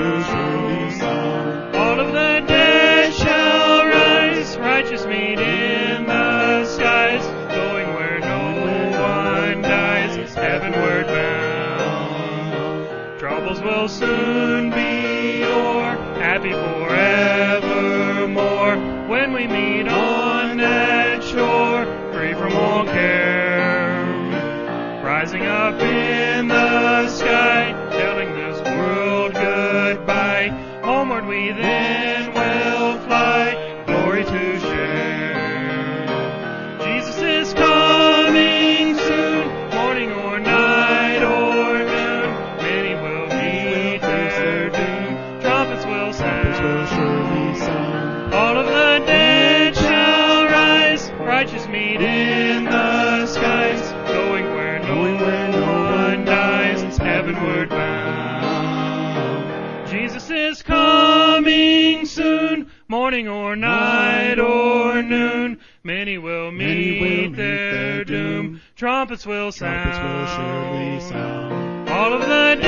All of the dead shall rise, righteous meet in the skies, going where no one dies, heavenward bound. Troubles will soon be o'er, happy forevermore, when we meet on that shore, free from all care. Rising up in the sky homeward we then will fly, glory to share. Jesus is coming soon, morning or night or noon. Many will meet their doom. Trumpets will Trumpets will surely sound. All of the dead shall rise, righteous meet in the skies, going where no Going where no one dies, heavenward is coming soon, morning or night or noon. Many will Many meet, will meet their their doom. doom. Trumpets will sound. Trumpets will surely sound. All of the dead